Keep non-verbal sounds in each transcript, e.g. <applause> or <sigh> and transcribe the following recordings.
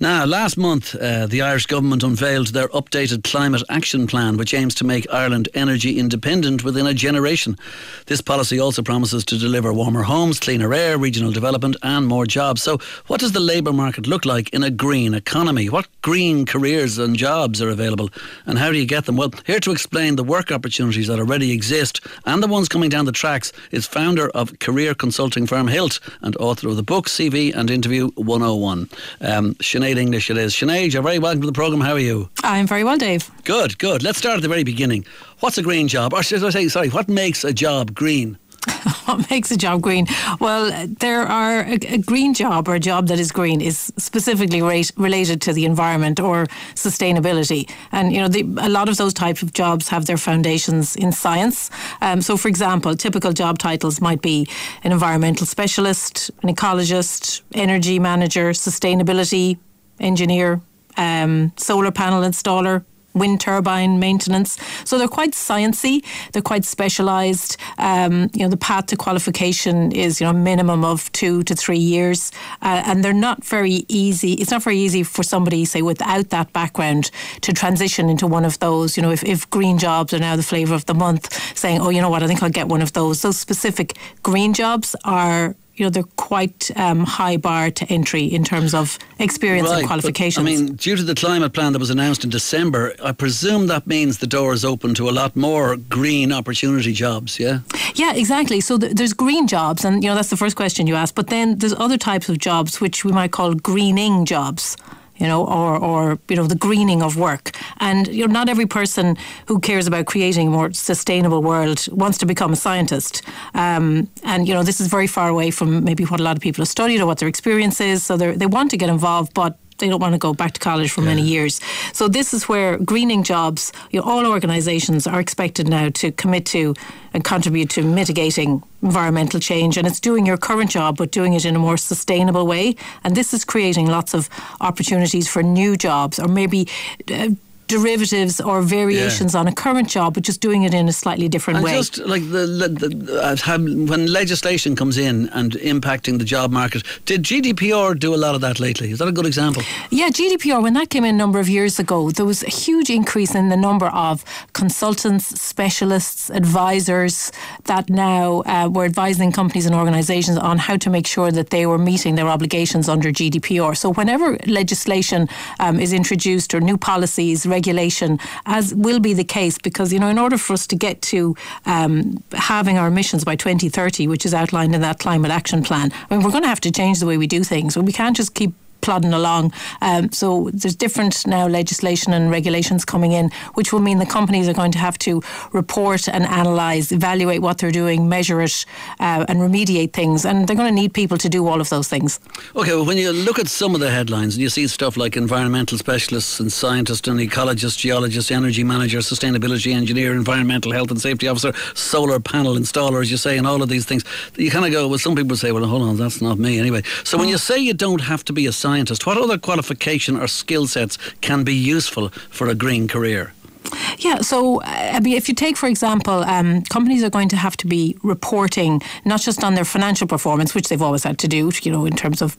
Now, last month, uh, the Irish government unveiled their updated climate action plan, which aims to make Ireland energy independent within a generation. This policy also promises to deliver warmer homes, cleaner air, regional development, and more jobs. So, what does the labour market look like in a green economy? What green careers and jobs are available, and how do you get them? Well, here to explain the work opportunities that already exist and the ones coming down the tracks is founder of career consulting firm Hilt and author of the book CV and Interview 101. Um, Sinead Sinead English it is. Sinead, you're very welcome to the programme. How are you? I'm very well, Dave. Good, good. Let's start at the very beginning. What's a green job? Or should I say, sorry, what makes a job green? <laughs> what makes a job green? Well, there are a, a, green job or a job that is green is specifically rate, related to the environment or sustainability, and you know the, a lot of those types of jobs have their foundations in science. Um, so, for example, typical job titles might be an environmental specialist, an ecologist, energy manager, sustainability engineer, um, solar panel installer, wind turbine maintenance. So they're quite sciencey. They're quite specialised. Um, you know, the path to qualification is you know minimum of two to three years, uh, and they're not very easy. It's not very easy for somebody say without that background to transition into one of those. You know, if, if green jobs are now the flavour of the month, saying, oh, you know what, I think I'll get one of those. Those specific green jobs are you know, they're quite um, high bar to entry in terms of experience right, and qualifications. But, I mean, due to the climate plan that was announced in December, I presume that means the door is open to a lot more green opportunity jobs, yeah? Yeah, exactly. So th- there's green jobs, and, you know, that's the first question you asked. But then there's other types of jobs which we might call greening jobs you know, or, or you know, the greening of work. And you know, not every person who cares about creating a more sustainable world wants to become a scientist. Um, and you know, this is very far away from maybe what a lot of people have studied or what their experience is. So they want to get involved, but they don't want to go back to college for yeah. many years. So this is where greening jobs, you know, all organisations are expected now to commit to and contribute to mitigating environmental change. And it's doing your current job, but doing it in a more sustainable way. And this is creating lots of opportunities for new jobs or maybe. Uh, derivatives or variations yeah. on a current job, but just doing it in a slightly different and way. Just like the, the, when legislation comes in and impacting the job market, did GDPR do a lot of that lately? Is that a good example? Yeah, GDPR when that came in a number of years ago, there was a huge increase in the number of consultants, specialists, advisors that now uh, were advising companies and organisations on how to make sure that they were meeting their obligations under GDPR. So whenever legislation um, is introduced or new policies regulation, as will be the case, because you know, in order for us to get to um, having our emissions by 2030, which is outlined in that climate action plan, I mean, we're going to have to change the way we do things. We can't just keep plodding along. Um, so there's different now legislation and regulations coming in, which will mean the companies are going to have to report and analyse, evaluate what they're doing, measure it, uh, and remediate things. And they're going to need people to do all of those things. Okay, well, when you look at some of the headlines and you see stuff like environmental specialists and scientists and ecologists, geologists, energy manager, sustainability engineer, environmental health and safety officer, solar panel installer, as you say, and all of these things, you kind of go, well, some people say, well, hold on, that's not me anyway. So when you say you don't have to be a scientist, scientist, what other qualification or skill sets can be useful for a green career? Yeah, so I if you take, for example, um, companies are going to have to be reporting not just on their financial performance, which they've always had to do, you know, in terms of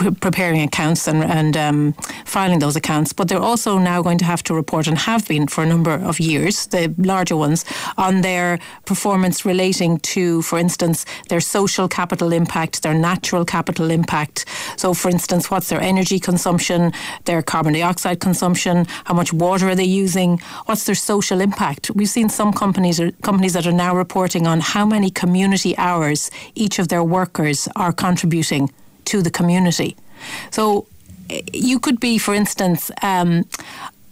preparing accounts and, and um, filing those accounts, but they're also now going to have to report and have been for a number of years, the larger ones, on their performance relating to, for instance, their social capital impact, their natural capital impact. So, for instance, what's their energy consumption, their carbon dioxide consumption, how much water are they using, what's their social impact. We've seen some companies are, companies that are now reporting on how many community hours each of their workers are contributing to the community. So you could be, for instance, um,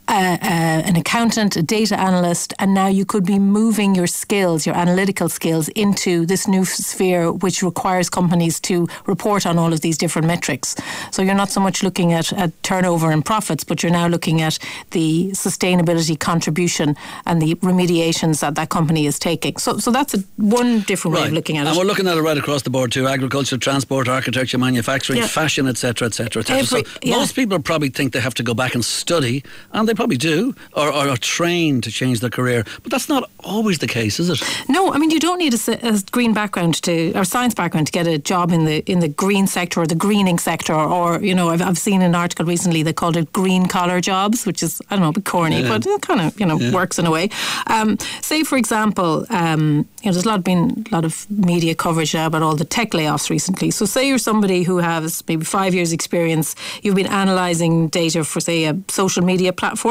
an accountant, a data analyst, and now you could be moving your skills, your analytical skills, into this new sphere, which requires companies to report on all of these different metrics. So you're not so much looking at, at turnover and profits, but you're now looking at the sustainability contribution and the remediations that that company is taking. So, so that's a, one different right. way of looking at it. And we're looking at it right across the board too: agriculture, transport, architecture, manufacturing, yeah. fashion, etc., etc., etc. So yeah. most people probably think they have to go back and study, and they probably do, or, or are trained to change their career. But that's not always the case, is it? No, I mean you don't need a, a green background to or science background to get a job in the in the green sector or the greening sector, or you know I've, I've seen an article recently they called it green collar jobs, which is I don't know a bit corny, yeah. but it kind of you know yeah. works in a way. Um, say for example, um, you know there's a lot been a lot of media coverage now about all the tech layoffs recently. So say you're somebody who has maybe five years experience, you've been analysing data for say a social media platform,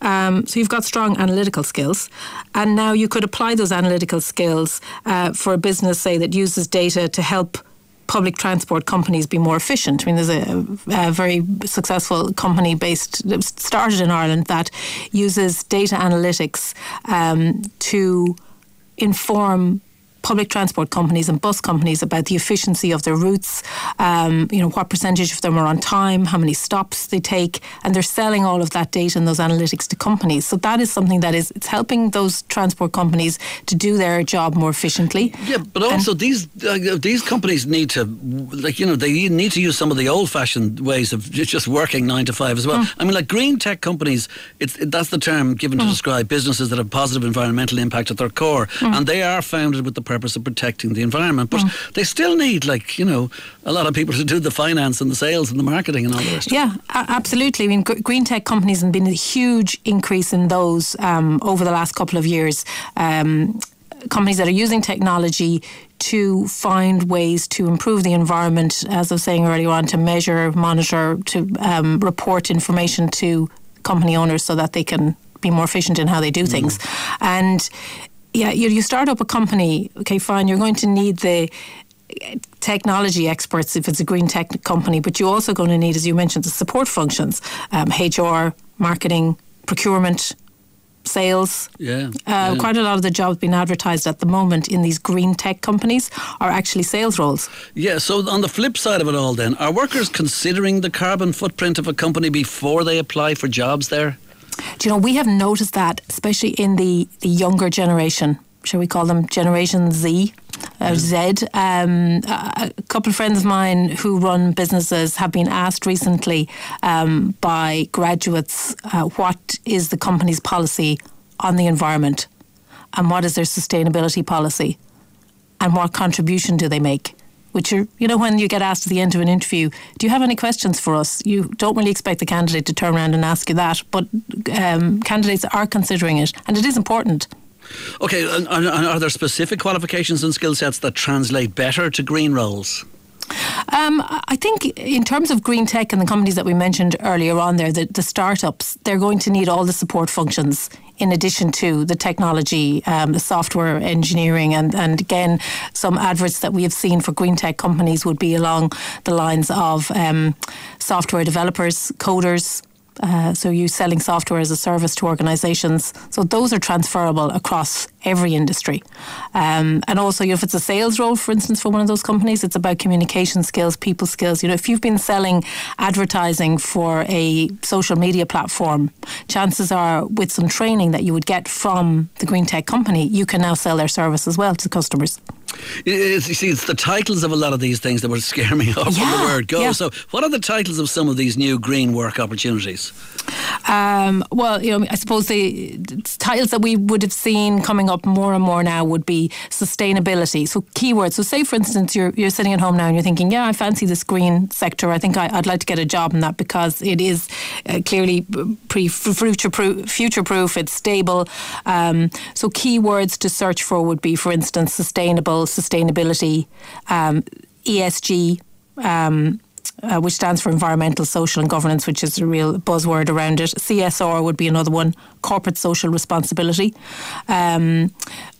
um, so you've got strong analytical skills, and now you could apply those analytical skills uh, for a business say that uses data to help public transport companies be more efficient. I mean, there's a, a, very successful company based, started in Ireland, that uses data analytics um, to inform public transport companies and bus companies about the efficiency of their routes, um, you know, what percentage of them are on time, how many stops they take, and they're selling all of that data and those analytics to companies. So that is something that is it's helping those transport companies to do their job more efficiently. Yeah, but also and these uh, these companies need to like you know they need to use some of the old-fashioned ways of just working nine to five as well. Mm. I mean, like green tech companies, it's that's the term given to mm. describe businesses that have positive environmental impact at their core, mm. and they are founded with the purpose of protecting the environment. But mm. they still need, like, you know, a lot of people to do the finance and the sales and the marketing and all the rest. Yeah, absolutely. I mean, green tech companies have been a huge increase in those um, over the last couple of years. Um, companies that are using technology to find ways to improve the environment, as I was saying earlier on, to measure, monitor, to um, report information to company owners so that they can be more efficient in how they do things. Mm. And yeah, you, you start up a company, okay, fine, you're going to need the technology experts if it's a green tech company, but you're also going to need, as you mentioned, the support functions, um, HR, marketing, procurement, sales. Yeah, uh, yeah, Quite a lot of the jobs being advertised at the moment in these green tech companies are actually sales roles. Yeah, so on the flip side of it all, then, are workers considering the carbon footprint of a company before they apply for jobs there? Do you know, we have noticed that, especially in the, the younger generation, shall we call them Generation Z? Uh, Z. Um, a couple of friends of mine who run businesses have been asked recently um, by graduates uh, what is the company's policy on the environment and what is their sustainability policy and what contribution do they make which are, you know, when you get asked at the end of an interview, do you have any questions for us? You don't really expect the candidate to turn around and ask you that, but um, candidates are considering it, and it is important. Okay, and, and are there specific qualifications and skill sets that translate better to green roles? Um, I think in terms of green tech and the companies that we mentioned earlier on there, the, the startups, they're going to need all the support functions in addition to the technology, um, the software engineering, and, and again, some adverts that we have seen for green tech companies would be along the lines of um, software developers, coders, uh, so you're selling software as a service to organisations. So those are transferable across every industry. Um, and also, if it's a sales role, for instance, for one of those companies, it's about communication skills, people skills. You know, if you've been selling advertising for a social media platform, chances are, with some training that you would get from the green tech company, you can now sell their service as well to customers. It's, you see, it's the titles of a lot of these things that would scare me <laughs> off yeah, from the word go. Yeah. So, what are the titles of some of these new green work opportunities? Um, well, you know, I suppose the titles that we would have seen coming up more and more now would be sustainability. So, keywords. So, say for instance, you're you're sitting at home now and you're thinking, yeah, I fancy this green sector. I think I, would like to get a job in that because it is uh, clearly pre future proof. Future proof. It's stable. Um, so, keywords to search for would be, for instance, sustainable sustainability, um, ESG. Um, uh, which stands for environmental, social, and governance, which is a real buzzword around it. CSR would be another one, corporate social responsibility. Um,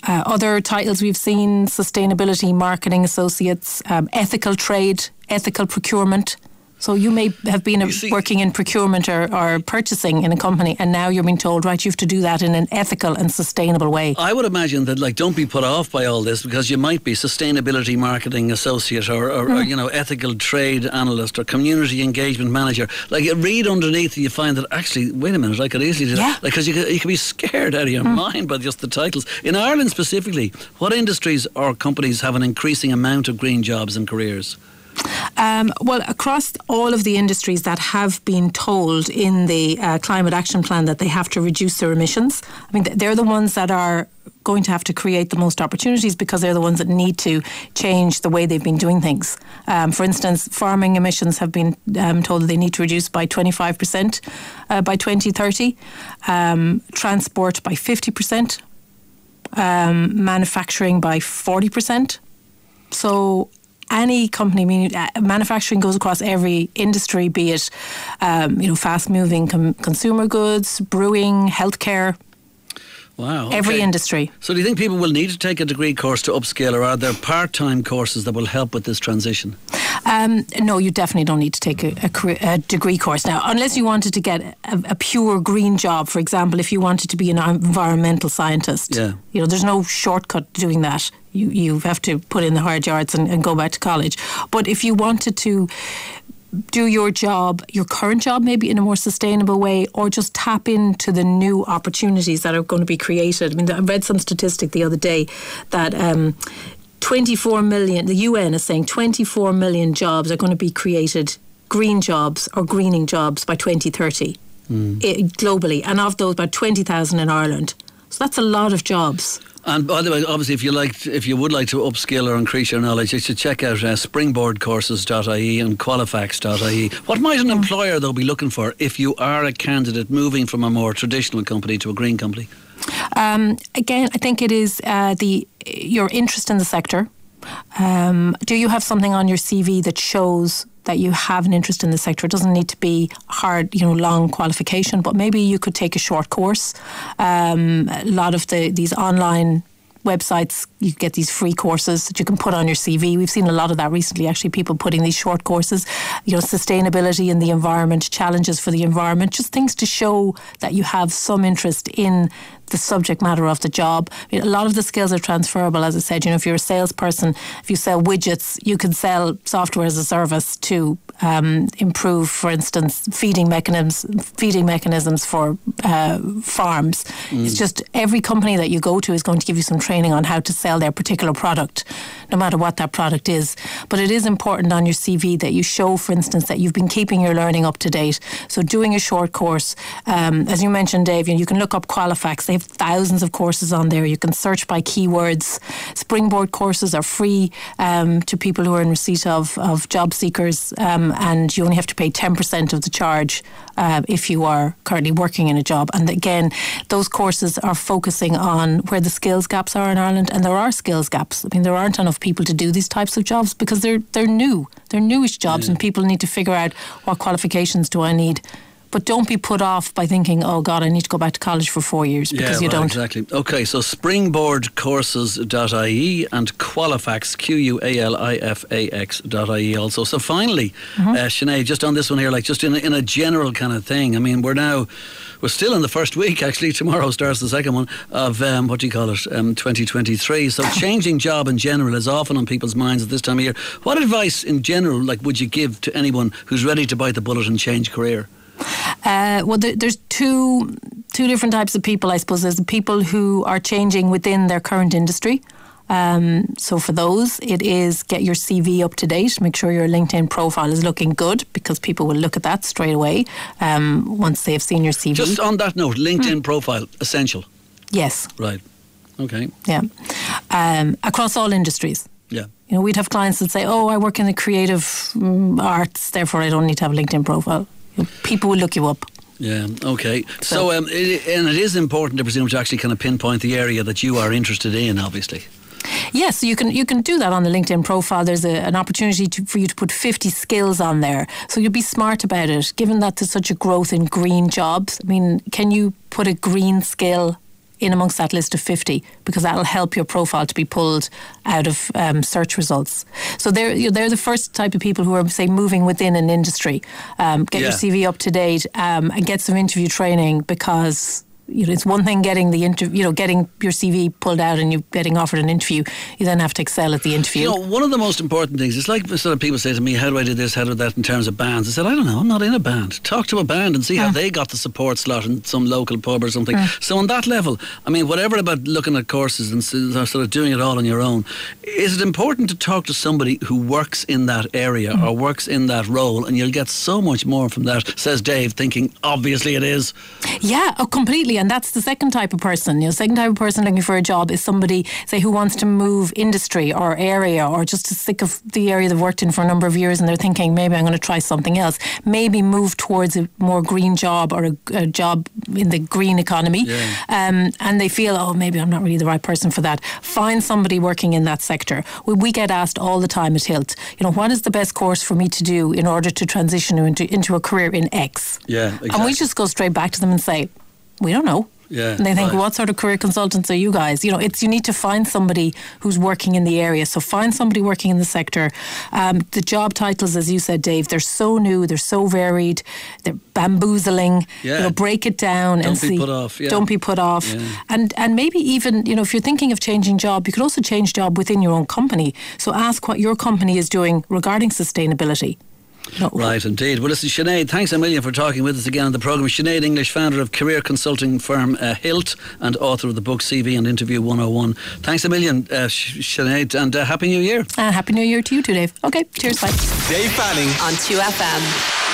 uh, other titles we've seen sustainability, marketing associates, um, ethical trade, ethical procurement. So you may have been a, see, working in procurement or, or, purchasing in a company, and now you're being told, right, you have to do that in an ethical and sustainable way. I would imagine that, like, don't be put off by all this because you might be sustainability marketing associate or, or, mm. or you know, ethical trade analyst or community engagement manager. Like, you read underneath, and you find that actually, wait a minute, I could easily do yeah. that. Like, because you, you could be scared out of your mm. mind by just the titles. In Ireland specifically, what industries or companies have an increasing amount of green jobs and careers? Um, well, across all of the industries that have been told in the uh, climate action plan that they have to reduce their emissions, I mean, they're the ones that are going to have to create the most opportunities because they're the ones that need to change the way they've been doing things. Um, for instance, farming emissions have been um, told that they need to reduce by 25% uh, by 2030, um, transport by 50%, um, manufacturing by 40%. So any company, uh, manufacturing goes across every industry, be it um, you know fast moving com- consumer goods, brewing, healthcare, Wow. Every okay. industry. So do you think people will need to take a degree course to upscale or are there part-time courses that will help with this transition? Um, no, you definitely don't need to take a, a, a degree course now, unless you wanted to get a, a, pure green job. For example, if you wanted to be an environmental scientist, yeah. you know, there's no shortcut to doing that. You you have to put in the hard yards and, and go back to college. But if you wanted to do your job, your current job, maybe in a more sustainable way, or just tap into the new opportunities that are going to be created. I mean, I read some statistic the other day that. Um, 24 million, the UN is saying 24 million jobs are going to be created, green jobs or greening jobs by 2030 mm. it, globally. And of those, about 20,000 in Ireland. That's a lot of jobs. And by the way, obviously, if you like, if you would like to upskill or increase your knowledge, you should check out uh, springboardcourses.ie and qualifax.ie. What might an employer though be looking for if you are a candidate moving from a more traditional company to a green company? Um, again, I think it is uh, the your interest in the sector. Um, do you have something on your CV that shows that you have an interest in the sector. It doesn't need to be hard, you know, long qualification, but maybe you could take a short course. Um, a lot of the these online websites you get these free courses that you can put on your CV. We've seen a lot of that recently actually people putting these short courses, you know, sustainability in the environment, challenges for the environment, just things to show that you have some interest in the subject matter of the job. I mean, a lot of the skills are transferable, as I said. You know, if you're a salesperson, if you sell widgets, you can sell software as a service to um, improve, for instance, feeding mechanisms, feeding mechanisms for uh, farms. Mm. It's just every company that you go to is going to give you some training on how to sell their particular product, no matter what that product is. But it is important on your CV that you show, for instance, that you've been keeping your learning up to date. So doing a short course, um, as you mentioned, Dave, you can look up Qualifax. They have thousands of courses on there. You can search by keywords. Springboard courses are free um, to people who are in receipt of, of job seekers, um, and you only have to pay 10% of the charge uh, if you are currently working in a job. And again, those courses are focusing on where the skills gaps are in Ireland, and there are skills gaps. I mean, there aren't enough people to do these types of jobs because they're they're new, they're newish jobs, yeah. and people need to figure out what qualifications do I need but don't be put off by thinking, oh God, I need to go back to college for four years because yeah, you right, don't. Exactly. Okay, so springboardcourses.ie and Qualifax, Q U A L I F A X.ie also. So finally, mm-hmm. uh, Sinead, just on this one here, like just in a, in a general kind of thing, I mean, we're now we're still in the first week, actually. <laughs> Tomorrow starts the second one of um, what do you call it, um, 2023. So <laughs> changing job in general is often on people's minds at this time of year. What advice in general, like, would you give to anyone who's ready to bite the bullet and change career? Uh, well, there, there's two two different types of people, I suppose. There's the people who are changing within their current industry. Um, so for those, it is get your CV up to date. Make sure your LinkedIn profile is looking good because people will look at that straight away um, once they have seen your CV. Just on that note, LinkedIn mm. profile essential. Yes. Right. Okay. Yeah. Um, across all industries. Yeah. You know, we'd have clients that say, "Oh, I work in the creative um, arts, therefore I don't need to have a LinkedIn profile." People will look you up. Yeah. Okay. So, so um, it, and it is important, to presume, to actually kind of pinpoint the area that you are interested in. Obviously. Yes, you can you can do that on the LinkedIn profile. There's a, an opportunity to, for you to put 50 skills on there. So you'll be smart about it. Given that there's such a growth in green jobs, I mean, can you put a green skill in amongst that list of 50 because that'll help your profile to be pulled out of um, search results. So they're they're the first type of people who are say moving within an industry. Um, get yeah. your CV up to date um, and get some interview training because you know, it's one thing getting the interview, you know, getting your CV pulled out and you getting offered an interview. You then have to excel at the interview. You know, one of the most important things is like sort of people say to me, "How do I do this? How do that?" In terms of bands, I said, "I don't know. I'm not in a band. Talk to a band and see how they got the support slot in some local pub or something." So on that level, I mean, whatever about looking at courses and sort of doing it all on your own, is it important to talk to somebody who works in that area mm-hmm. or works in that role, and you'll get so much more from that? Says Dave, thinking obviously it is. Yeah, oh, completely. And that's the second type of person. You know, second type of person looking for a job is somebody, say, who wants to move industry or area or just sick of the area they've worked in for a number of years and they're thinking maybe I'm going to try something else. Maybe move towards a more green job or a, a job in the green economy. Yeah. Um, and they feel, oh, maybe I'm not really the right person for that. Find somebody working in that sector. We, we get asked all the time at Hilt, you know, what is the best course for me to do in order to transition into, into a career in X? Yeah, exactly. And we just go straight back to them and say, we don't know. Yeah, and they think, right. what sort of career consultants are you guys? You know, it's you need to find somebody who's working in the area. So find somebody working in the sector. Um, the job titles, as you said, Dave, they're so new, they're so varied, they're bamboozling. Yeah. You know, break it down Don't and be see. put off, yeah. Don't be put off. Yeah. And and maybe even you know, if you're thinking of changing job, you could also change job within your own company. So ask what your company is doing regarding sustainability. You know, Right, indeed. Well, listen, Sinead, thanks a million for talking with us again on the programme. Sinead English, founder of career consulting firm uh, Hilt and author of the book CV and Interview 101. Thanks a million, uh, Sinead, and uh, Happy New Year. And happy New Year to you too, Dave. Okay, cheers, bye. Dave Fanning on 2FM.